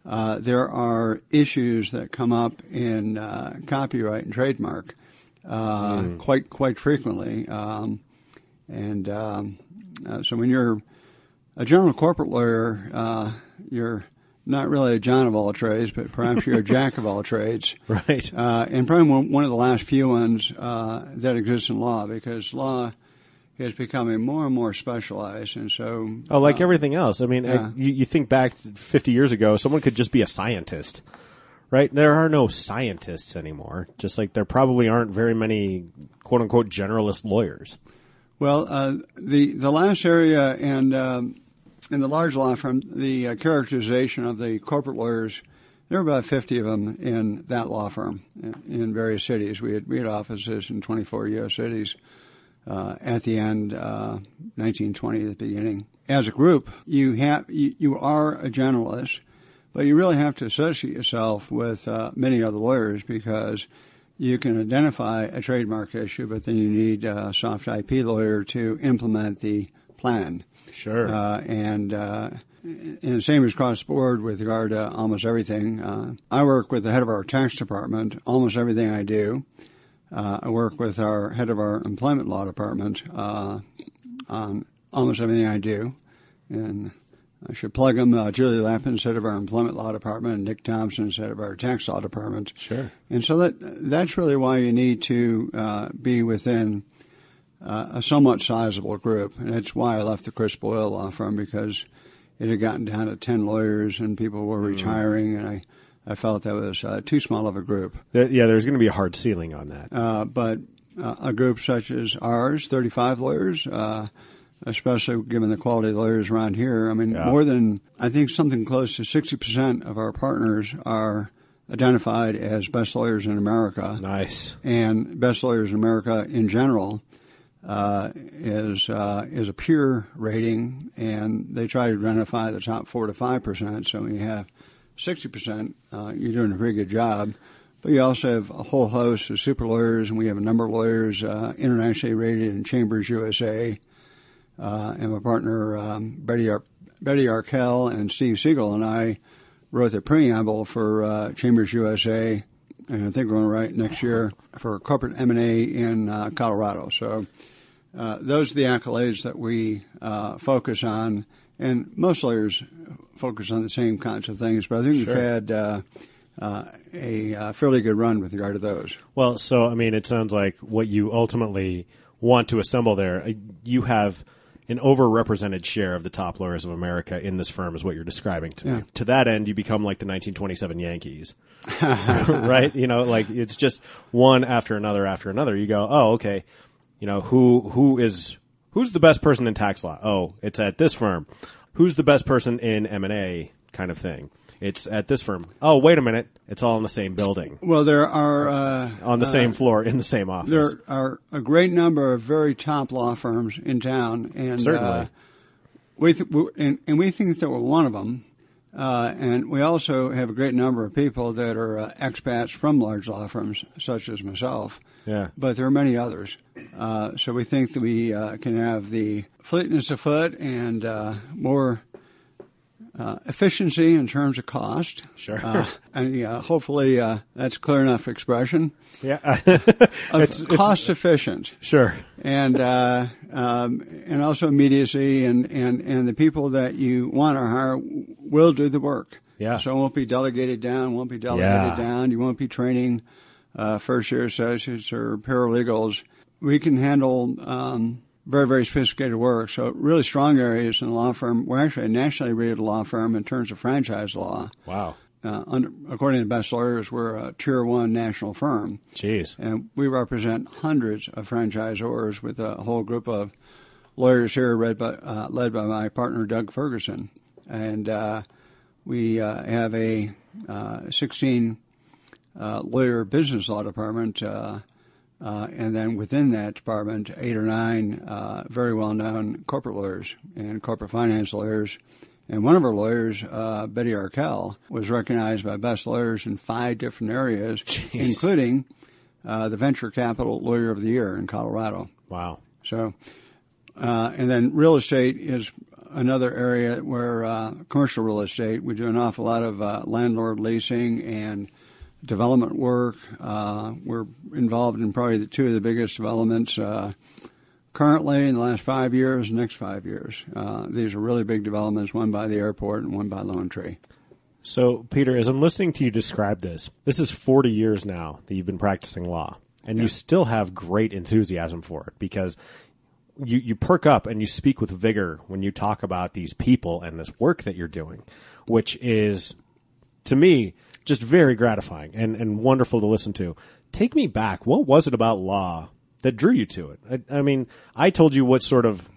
Uh, there are issues that come up in uh, copyright and trademark uh, quite quite frequently, um, and um, uh, so when you're a general corporate lawyer, uh, you're not really a John of all trades, but perhaps you're a jack of all trades. Right. Uh, and probably one, one of the last few ones uh, that exists in law because law is becoming more and more specialized. And so. Oh, like uh, everything else. I mean, yeah. uh, you, you think back 50 years ago, someone could just be a scientist, right? There are no scientists anymore. Just like there probably aren't very many quote unquote generalist lawyers. Well, uh, the the last area and um, in the large law firm, the uh, characterization of the corporate lawyers. There are about 50 of them in that law firm in, in various cities. We had, we had offices in 24 U.S. cities uh, at the end, uh, 1920 at the beginning. As a group, you have you, you are a generalist, but you really have to associate yourself with uh, many other lawyers because you can identify a trademark issue, but then you need a soft IP lawyer to implement the plan. Sure. Uh, and uh, and the same is across the board with regard to almost everything. Uh, I work with the head of our tax department. Almost everything I do. Uh, I work with our head of our employment law department uh, on almost everything I do. And I should plug them. Uh, Julie Lappin, head of our employment law department, and Nick Thompson, head of our tax law department. Sure. And so that that's really why you need to uh, be within uh, a somewhat sizable group, and that's why I left the Chris Boyle law firm because it had gotten down to ten lawyers and people were retiring, and I I felt that was uh, too small of a group. Yeah, there's going to be a hard ceiling on that. Uh, but uh, a group such as ours, 35 lawyers, uh, especially given the quality of lawyers around here, I mean, Yeah. more than, I think something close to 60% of our partners are identified as best lawyers in America. nice. And best lawyers in America in general uh, is uh, is a peer rating, and they try to identify the top four to five percent. So you have sixty percent, uh, you're doing a pretty good job. But you also have a whole host of super lawyers, and we have a number of lawyers uh, internationally rated in Chambers USA. Uh, and my partner um, Betty Ar- Betty Arkell and Steve Siegel and I wrote the preamble for uh, Chambers USA, and I think we're going to write next year for corporate M and A in uh, Colorado. So uh, those are the accolades that we uh, focus on, and most lawyers focus on the same kinds of things. But I think Sure. we've had uh, uh, a uh, fairly good run with regard to those. Well, so I mean, it sounds like what you ultimately want to assemble there, uh, you have an overrepresented share of the top lawyers of America in this firm, is what you're describing to me. To that end, you become like the 1927 Yankees, right? You know, like it's just one after another after another. You go, oh, okay. You know, who who is who's the best person in tax law? Oh, it's at this firm. Who's the best person in M and A? Kind of thing. It's at this firm. Oh, wait a minute. It's all in the same building, Well, there are uh, on the same floor, in the same office. there are a great number of very top law firms in town, and Certainly. uh, we th- we- and, and we think that we're one of them. Uh, and we also have a great number of people that are uh, expats from large law firms, such as myself. Yeah. But there are many others. Uh, so we think that we uh, can have the fleetness of foot and uh, more uh, efficiency in terms of cost. Sure. Uh, and yeah, hopefully uh, that's clear enough expression. Yeah. It's- it's- cost efficient sure. and uh, um, and also immediacy and, and, and the people that you want to hire will do the work. Yeah. So it won't be delegated down, won't be delegated Yeah. down. You won't be training uh, first year associates or paralegals. We can handle um, very very sophisticated work. So really strong areas in the law firm. We're actually a nationally rated law firm in terms of franchise law. Wow. Uh, under, according to Best Lawyers, we're a tier one national firm. Jeez. And we represent hundreds of franchisors with a whole group of lawyers here led by, uh, led by my partner, Doug Ferguson. And uh, we uh, have a uh, 16 uh, lawyer business law department. Uh, uh, and then within that department, eight or nine uh, very well known corporate lawyers and corporate finance lawyers. And one of our lawyers, uh, Betty Arkell, was recognized by best lawyers in five different areas, Jeez. including uh, the Venture Capital Lawyer of the Year in Colorado. Wow. So Uh, and then real estate is another area where uh, commercial real estate, we do an awful lot of uh, landlord leasing and development work. Uh, we're involved in probably the two of the biggest developments uh, currently in the last five years, next five years. Uh, these are really big developments, one by the airport and one by Lone Tree. So, Peter, as I'm listening to you describe this, this is 40 years now that you've been practicing law, and you still have great enthusiasm for it because you, you perk up and you speak with vigor when you talk about these people and this work that you're doing, which is, to me, just very gratifying and, and wonderful to listen to. Take me back. What was it about law that drew you to it? I, I mean, I told you what sort of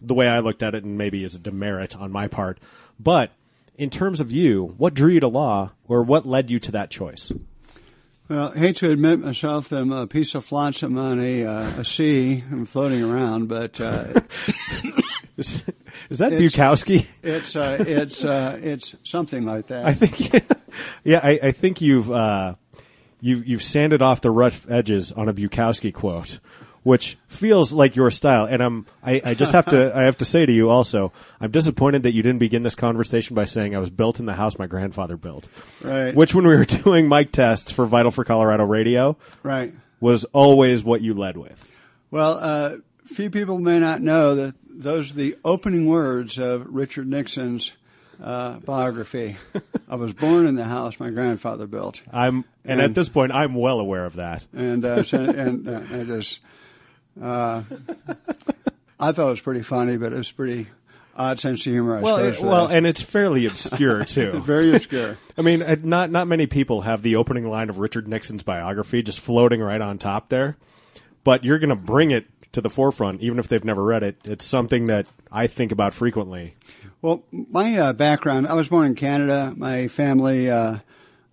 the way I looked at it, and maybe is a demerit on my part, but in terms of you, what drew you to law, or what led you to that choice? Well, I hate to admit myself that I'm a piece of flotsam on a, uh, a sea and floating around, but uh, Is, is that It's- Bukowski? it's uh, it's uh, it's something like that. I think, yeah, I, I think you've uh, you've you've sanded off the rough edges on a Bukowski quote, which feels like your style. And I'm I, I just have to I have to say to you also, I'm disappointed that you didn't begin this conversation by saying I was built in the house my grandfather built, Right. Which, when we were doing mic tests for Vital for Colorado Radio, right. was always what you led with. Well, uh, few people may not know that those are the opening words of Richard Nixon's uh, biography. I was born in the house my grandfather built, I'm and, at this point I'm well aware of that. and uh, so, and uh, I just uh, I thought it was pretty funny, but it was pretty odd sense of humor. I Well, it- well, that. and it's fairly obscure too. very obscure. I mean, uh, not not many people have the opening line of Richard Nixon's biography just floating right on top there, but you're going to bring it to the forefront, even if they've never read it. It's something that I think about frequently. Well, my uh, background, I was born in Canada. My family uh,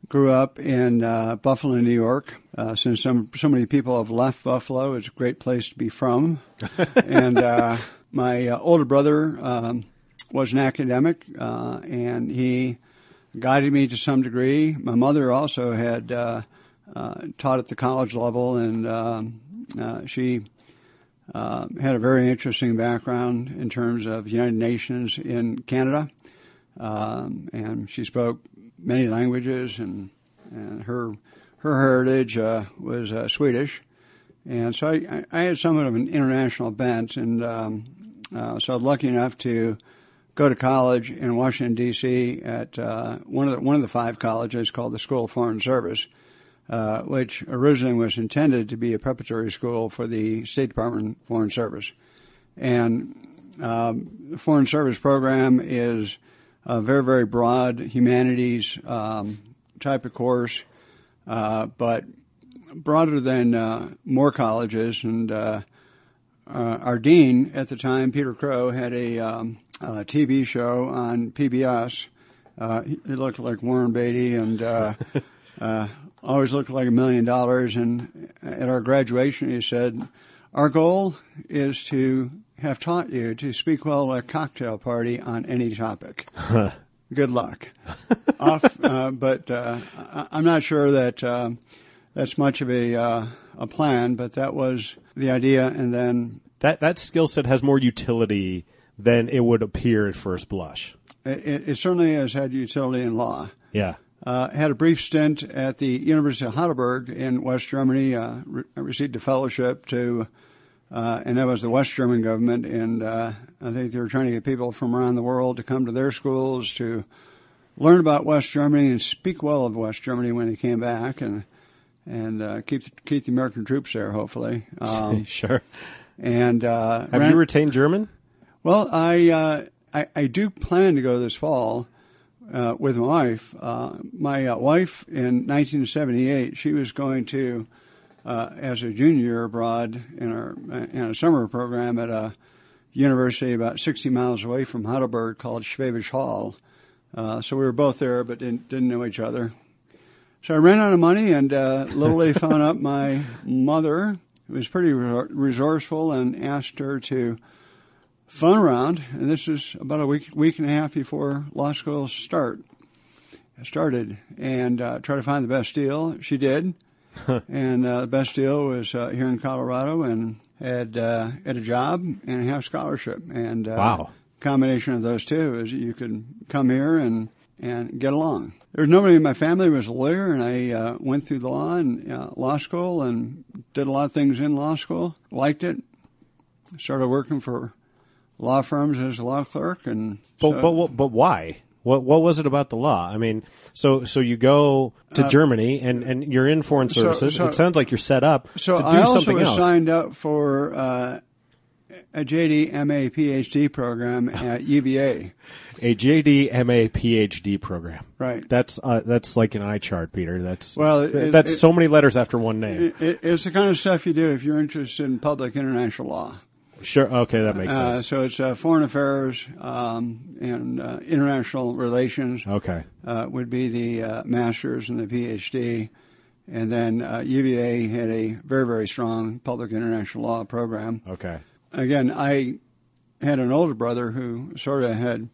grew up in uh, Buffalo, New York. Uh, since some, so many people have left Buffalo, it's a great place to be from. and uh, my uh, older brother um, was an academic, uh, and he guided me to some degree. My mother also had uh, uh, taught at the college level, and um, uh, she uh, had a very interesting background in terms of United Nations in Canada, um, and she spoke many languages, and and her her heritage uh, was uh, Swedish, and so I, I had somewhat of an international bent, and um, uh, so I was lucky enough to go to college in Washington D.C. at uh, one of the, one of the five colleges called the School of Foreign Service uh, which originally was intended to be a preparatory school for the State Department Foreign Service. And um, the Foreign Service program is a very, very broad humanities um, type of course, uh, but broader than uh, more colleges. And uh, uh, our dean at the time, Peter Krogh, had a, um, a TV show on PBS. Uh, he looked like Warren Beatty and always looked like a million dollars. And at our graduation, he said, "Our goal is to have taught you to speak well at a cocktail party on any topic. Good luck." Off, uh, but uh, I- I'm not sure that uh, that's much of a uh, a plan, but that was the idea. And then That that skill set has more utility than it would appear at first blush. it, it certainly has had utility in law. Yeah. Uh, had a brief stint at the University of Heidelberg in West Germany. Uh, re- received a fellowship to, uh, and that was the West German government. And uh, I think they were trying to get people from around the world to come to their schools to learn about West Germany and speak well of West Germany when they came back, and and uh, keep keep the American troops there, hopefully. Um, sure. and uh, Have ran- you retained German? well, I, uh, I I do plan to go this fall uh, with my wife. Uh, my uh, wife in 1978, she was going to uh, as a junior abroad in our in a summer program at a university about 60 miles away from Heidelberg called Schwäbisch Hall. Uh, so we were both there, but didn't didn't know each other. So I ran out of money and uh, literally phoned up my mother, who was pretty resourceful, and asked her to phone around. And this is about a week week and a half before law school start started, and uh, try to find the best deal. She did, and uh, the best deal was uh, here in Colorado, and had uh, had a job and a half scholarship. And uh, Wow. combination of those two is you could come here and and get along. There's nobody in my family was a lawyer, and I uh, went through the law and uh, law school and did a lot of things in law school. Liked it. Started working for law firms as a law clerk, and But so- but but why? What what was it about the law? I mean, so so you go to Germany and and you're in foreign Uh, so- services. so- it sounds like you're set up So to do I also something was else. signed up for uh, a JD MA PhD program at UVA. a JD MA PhD program. Right. That's uh, that's like an eye chart, Peter. That's Well, it- that's it- so many letters after one name. It, it's the kind of stuff you do if you're interested in public international law. Sure. Okay, that makes Uh, sense. so it's uh, foreign affairs um, and uh, international relations Okay. uh, would be the uh, master's and the PhD. And then uh, UVA had a very, very strong public international law program. Okay. again, I had an older brother who sort of had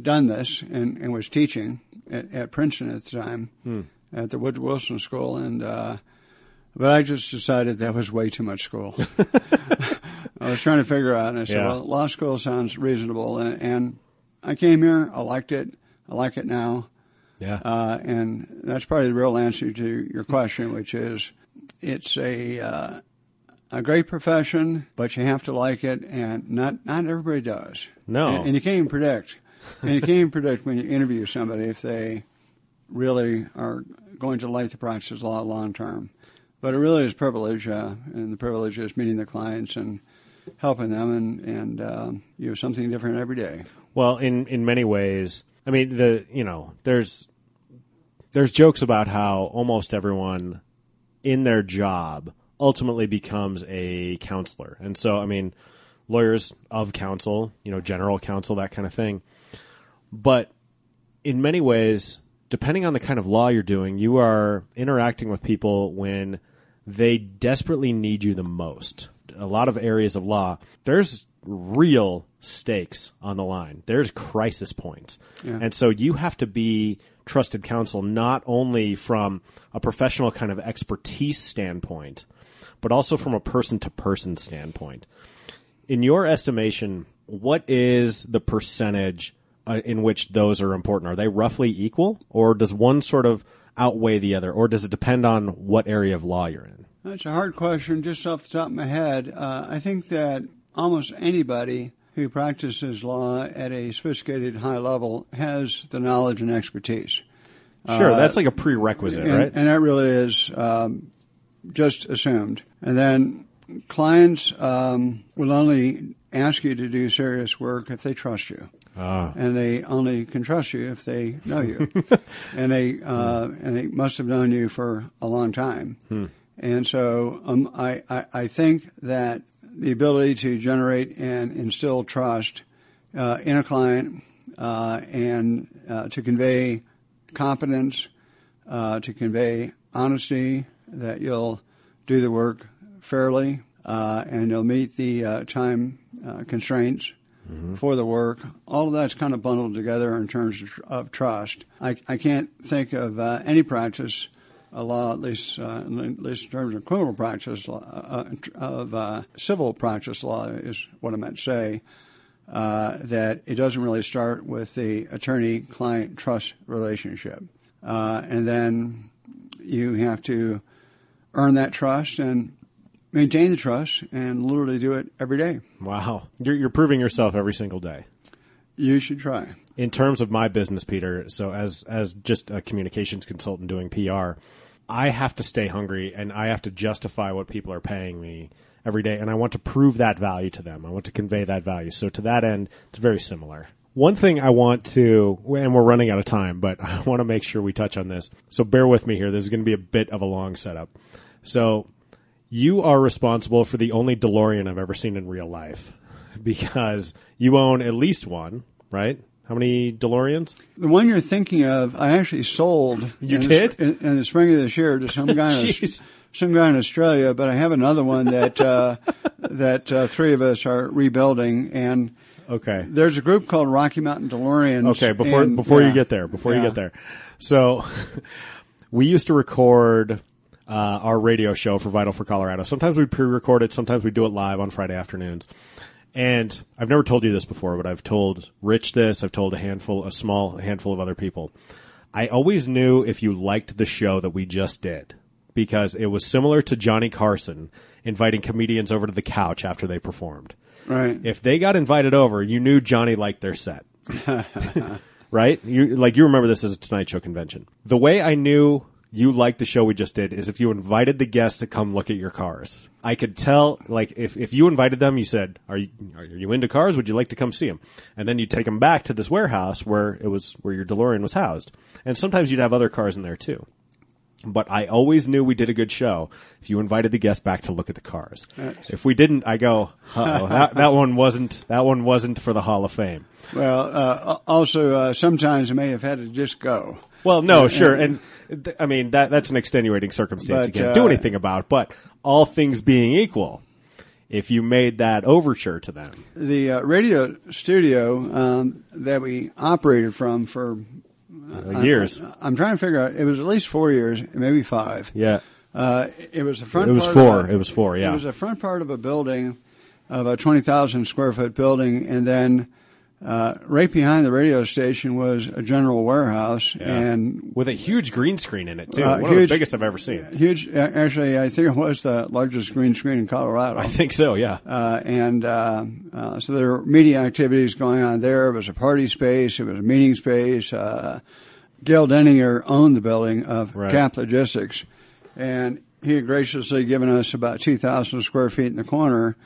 done this and, and was teaching at, at Princeton at the time at the Woodrow Wilson School, and uh, but I just decided that was way too much school. I was trying to figure out, and I said, Yeah. "Well, law school sounds reasonable," and, and I came here. I liked it. I like it now. Yeah. Uh, and that's probably the real answer to your question, which is it's a uh, a great profession, but you have to like it, and not not everybody does. No. and, and you can't even predict. and you can't even predict when you interview somebody if they really are going to like the practice law long term. But it really is a privilege, uh, and the privilege is meeting the clients and helping them, and and uh, you know something different every day. Well, in in many ways, I mean the you know there's there's jokes about how almost everyone in their job ultimately becomes a counselor, and so I mean lawyers of counsel, you know, general counsel, that kind of thing. But in many ways, depending on the kind of law you're doing, you are interacting with people when they desperately need you the most. A lot of areas of law, there's real stakes on the line. There's crisis points. Yeah. And so you have to be trusted counsel not only from a professional kind of expertise standpoint, but also from a person to person standpoint. In your estimation, what is the percentage uh, in which those are important? Are they roughly equal, or does one sort of outweigh the other, or does it depend on what area of law you're in? That's a hard question. Just off the top of my head, uh, I think that almost anybody who practices law at a sophisticated high level has the knowledge and expertise. Sure, that's like a prerequisite, and, right? and that really is um, just assumed. And then clients um, will only ask you to do serious work if they trust you. Ah. And they only can trust you if they know you, and they uh, and they must have known you for a long time. And so um, I, I I think that the ability to generate and instill trust uh, in a client uh, and uh, to convey competence, uh, to convey honesty, that you'll do the work fairly uh, and you'll meet the uh, time uh, constraints for the work. All of that's kind of bundled together in terms of, of trust. I, I can't think of uh, any practice, a law, at least, uh, at least in terms of criminal practice, law, uh, of uh, civil practice law is what I meant to say, uh, that it doesn't really start with the attorney-client trust relationship. Uh, and then you have to earn that trust and maintain the trust and literally do it every day. Wow, you're, you're proving yourself every single day. You should try. in terms of my business, Peter, so as as just a communications consultant doing PR, I have to stay hungry and I have to justify what people are paying me every day, and I want to prove that value to them. I want to convey that value. So to that end, it's very similar. One thing I want to, and we're running out of time, but I want to make sure we touch on this. So bear with me here. This is going to be a bit of a long setup. So you are responsible for the only DeLorean I've ever seen in real life because you own at least one, right? How many DeLoreans? The one you're thinking of, I actually sold. You in the did? sp- in, in the spring of this year to some guy, in, some guy in Australia. But I have another one that uh, that uh, three of us are rebuilding, and Okay. there's a group called Rocky Mountain DeLoreans. Okay, before and- before yeah. you get there, before you get there. So we used to record uh, our radio show for Vital for Colorado. Sometimes we pre-record it, sometimes we do it live on Friday afternoons. And I've never told you this before, but I've told Rich this. I've told a handful, a small handful of other people. I always knew if you liked the show that we just did because it was similar to Johnny Carson inviting comedians over to the couch after they performed. Right. If they got invited over, you knew Johnny liked their set. right? You like you remember this as a Tonight Show convention. The way I knew you liked the show we just did is if you invited the guests to come look at your cars. I could tell, like, if, if you invited them, you said, are you, are you into cars? Would you like to come see them? And then you'd take them back to this warehouse where it was, where your DeLorean was housed. And sometimes you'd have other cars in there too. But I always knew we did a good show if you invited the guests back to look at the cars. If we didn't, I go, oh, that, that one wasn't, that one wasn't for the Hall of Fame. Well, uh, also uh, sometimes I may have had to just go. Well, no, sure, and th- I mean that that's an extenuating circumstance But, you can't do uh, anything about. But all things being equal, if you made that overture to them, The uh, radio studio um, that we operated from for uh, years, I, am trying to figure out. It was at least four years, maybe five. yeah, Uh, it was the front. It was part four. Of a, It was four, yeah. It was the front part of a building, of a twenty thousand square foot building, and then uh, right behind the radio station was a general warehouse and with a huge green screen in it too. Uh, One of the biggest I've ever seen. huge. Actually, I think it was the largest green screen in Colorado. I think so. Yeah. Uh, and uh, uh, so there were media activities going on there. It was a party space. It was a meeting space. Uh, Gail Denninger owned the building of Right. Cap Logistics, and he had graciously given us about 2,000 square feet in the corner.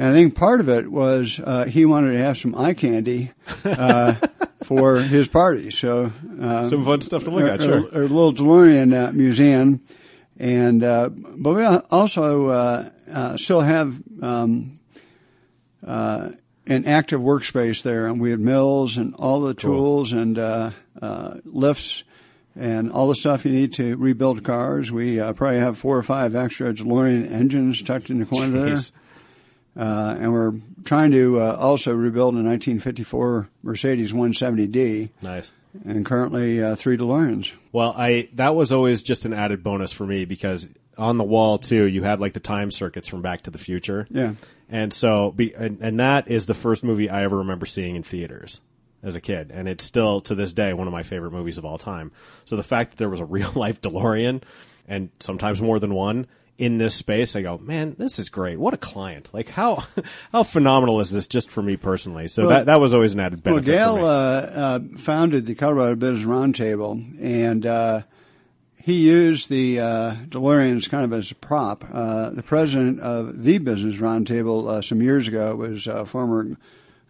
And I think part of it was uh, he wanted to have some eye candy uh, for his party. So uh, Some fun stuff to look at. a- Sure. a, a little DeLorean uh, museum, and uh, but we also uh, uh, still have um, uh, an active workspace there, and we had mills and all the tools and uh, uh, lifts. And all the stuff you need to rebuild cars. We uh, probably have four or five extra DeLorean engines tucked in the corner there. Uh, and we're trying to uh, also rebuild a 1954 Mercedes 170D, Nice. and currently uh, three DeLoreans. Well, I that was always just an added bonus for me because on the wall too, you had like the time circuits from Back to the Future. Yeah. And so, be, and, and that is the first movie I ever remember seeing in theaters as a kid, and it's still to this day one of my favorite movies of all time. So the fact that there was a real life DeLorean, and sometimes more than one in this space, I go, man, this is great. What a client! Like how how phenomenal is this just for me personally? So Well- that that was always an added Well, benefit. For me. uh, uh, founded the Colorado Business Roundtable, and uh, he used the uh, DeLoreans kind of as a prop. Uh, the president of the Business Roundtable uh, some years ago was uh, former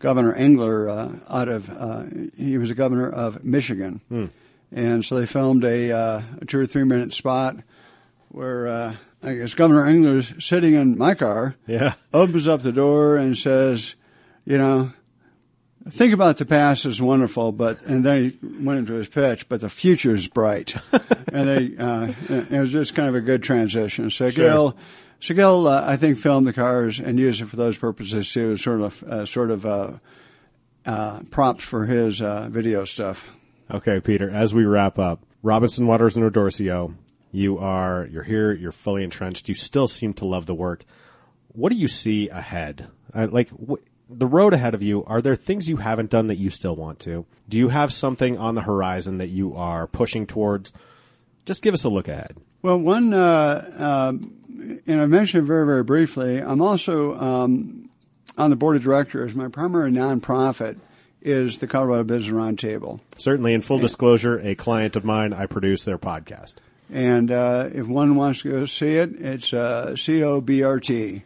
Governor Engler uh, out of uh, he was a governor of Michigan, Hmm. and so they filmed a, uh, a two or three minute spot where uh, I guess Governor Engler's sitting in my car yeah. opens up the door and says, you know, think about the past is wonderful, but and then he went into his pitch, but the future is bright, and they uh, it was just kind of a good transition. So Sure. Gail, so Gail, uh, I think filmed the cars and used it for those purposes too, sort of uh, sort of uh, uh, props for his uh, video stuff. Okay, Peter, as we wrap up, Robinson Waters and O'Dorisio, you are you're here, you're fully entrenched. You still seem to love the work. What do you see ahead? Uh, like wh- the road ahead of you, are there things you haven't done that you still want to? Do you have something on the horizon that you are pushing towards? Just give us a look ahead. Well, one, uh, uh, and I mentioned it very, very briefly, I'm also um, on the board of directors. My primary nonprofit is the Colorado Business Roundtable. Certainly, in full disclosure, a client of mine, I produce their podcast. And uh, if one wants to go see it, it's uh, cobrt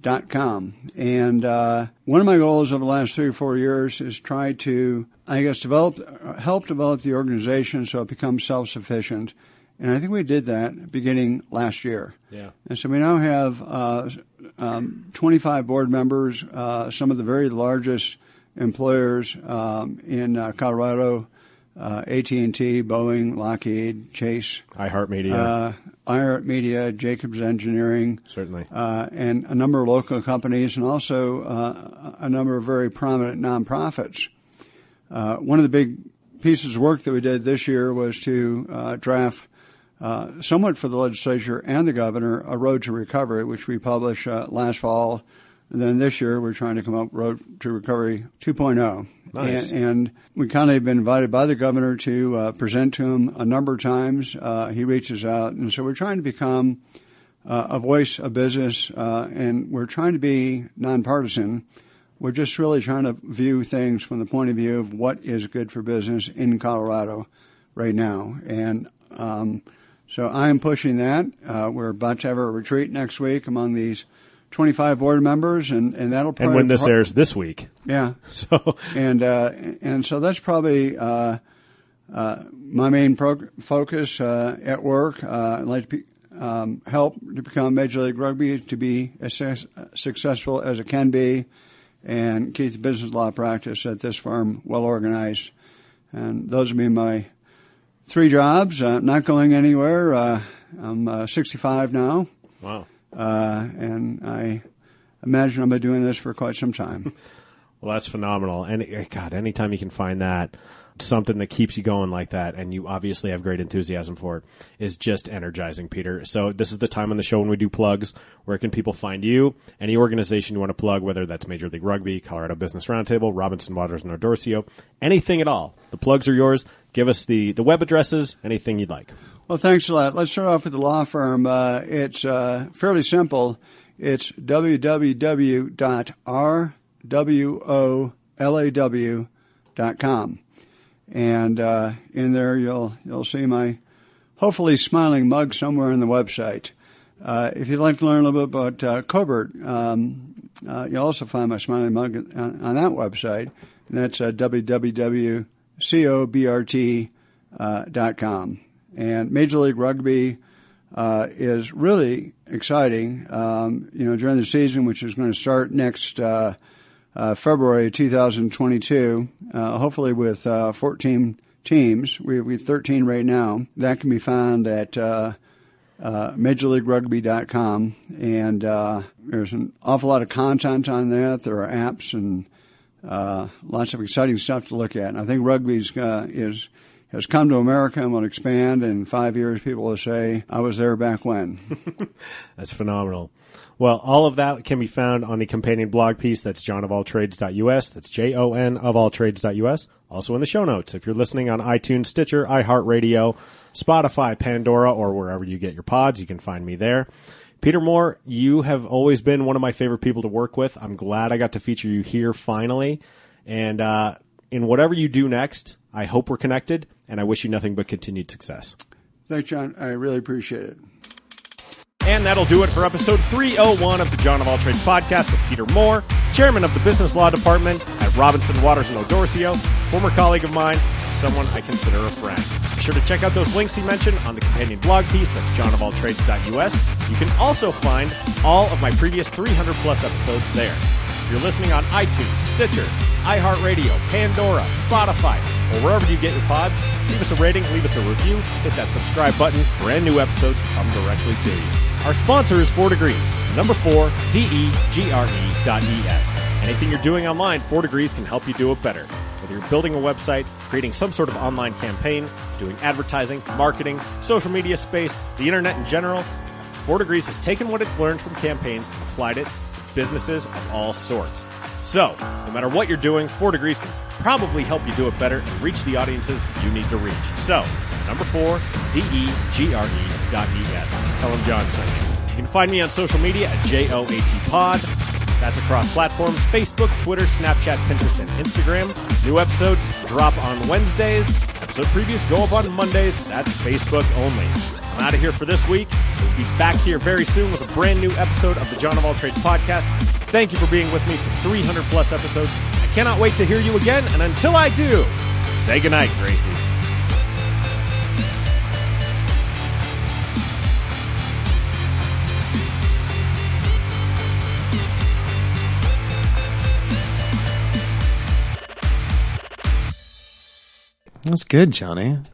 dot com. And uh, one of my goals over the last three or four years is try to, I guess, develop, help develop the organization so it becomes self-sufficient. And I think we did that beginning last year. Yeah. And so we now have uh, um, 25 board members, uh, some of the very largest employers um, in uh, Colorado, uh, AT&T, Boeing, Lockheed, Chase, iHeartMedia, uh, iHeart Media, Jacobs Engineering, certainly. uh, and a number of local companies, and also uh, a number of very prominent nonprofits. Uh, one of the big pieces of work that we did this year was to uh, draft uh, somewhat for the legislature and the governor, a road to recovery, which we published uh, last fall. And then this year, we're trying to come up Road to Recovery 2.0. Nice. And, and we kind of been invited by the governor to uh, present to him a number of times. Uh, he reaches out, and so we're trying to become uh, a voice of business, uh, and we're trying to be nonpartisan. We're just really trying to view things from the point of view of what is good for business in Colorado right now. And um, so I am pushing that. Uh, we're about to have a retreat next week among these 25 board members, and, and that'll probably And when this airs this week. yeah. So And uh, and so that's probably uh, uh, my main pro- focus uh, at work. Uh, I'd like to be, um, help to become Major League Rugby to be as success- successful as it can be, and keep the business law practice at this firm well organized. And those would be my three jobs. Uh, not going anywhere. Uh, I'm uh, 65 now, wow. Uh, and I imagine I'll be doing this for quite some time. Well, that's phenomenal. And eh, God, anytime you can find that something that keeps you going like that, and you obviously have great enthusiasm for it, is just energizing, Peter. So this is the time on the show when we do plugs. Where can people find you? Any organization you want to plug, whether that's Major League Rugby, Colorado Business Roundtable, Robinson Waters and O'Dorisio, anything at all. The plugs are yours. Give us the, the web addresses, anything you'd like. Well, thanks a lot. Let's start off with the law firm. Uh, it's uh, fairly simple. It's www.rwolaw.com. And uh, in there, you'll you'll see my hopefully smiling mug somewhere on the website. Uh, if you'd like to learn a little bit about uh, Cobert, um, uh, you'll also find my smiling mug on, on that website, and that's www.cobrt.com. And Major League Rugby uh, is really exciting. Um, you know, during the season, which is going to start next uh, uh, February 2022, uh, hopefully with uh, 14 teams. We have 13 right now. That can be found at uh, uh, MajorLeagueRugby.com, and uh, there's an awful lot of content on that. There are apps and uh, lots of exciting stuff to look at. And I think rugby uh, is has come to America and will expand. In five years, people will say, "I was there back when." That's phenomenal. Well, all of that can be found on the companion blog piece. That's jonofalltrades.us. That's J-O-N of all trades.us. Also in the show notes. If you're listening on iTunes, Stitcher, iHeartRadio, Spotify, Pandora, or wherever you get your pods, you can find me there. Peter Moore, you have always been one of my favorite people to work with. I'm glad I got to feature you here finally. And, uh, in whatever you do next, I hope we're connected and I wish you nothing but continued success. Thanks, John. I really appreciate it. And that'll do it for episode 301 of the John of All Trades podcast with Peter Moore, chairman of the business law department at Robinson Waters and O'Dorisio, former colleague of mine, someone I consider a friend. Be sure to check out those links he mentioned on the companion blog piece. at jonofalltrades.us. You can also find all of my previous 300 plus episodes there. You're listening on iTunes, Stitcher, iHeartRadio, Pandora, Spotify, or wherever you get your pods, leave us a rating, leave us a review, hit that subscribe button. Brand new episodes come directly to you. Our sponsor is 4 Degrees, number 4, D-E-G-R-E dot E-S. Anything you're doing online, 4 Degrees can help you do it better. Whether you're building a website, creating some sort of online campaign, doing advertising, marketing, social media space, the internet in general, 4 Degrees has taken what it's learned from campaigns applied it businesses of all sorts. So, no matter what you're doing, 4 Degrees can probably help you do it better and reach the audiences you need to reach. So, number 4, D-E-G-R-E dot E-S. Tell them John sent you. You can find me on social media at J-O-A-T Pod. That's across platforms Facebook, Twitter, Snapchat, Pinterest, and Instagram. New episodes drop on Wednesdays. Episode previews go up on Mondays. That's Facebook only. I'm out of here for this week. We'll be back here very soon with a brand new episode of the John of All Trades podcast. Thank you for being with me for 300 plus episodes. I cannot wait to hear you again, and until I do, say goodnight, Gracie. That's good, Johnny.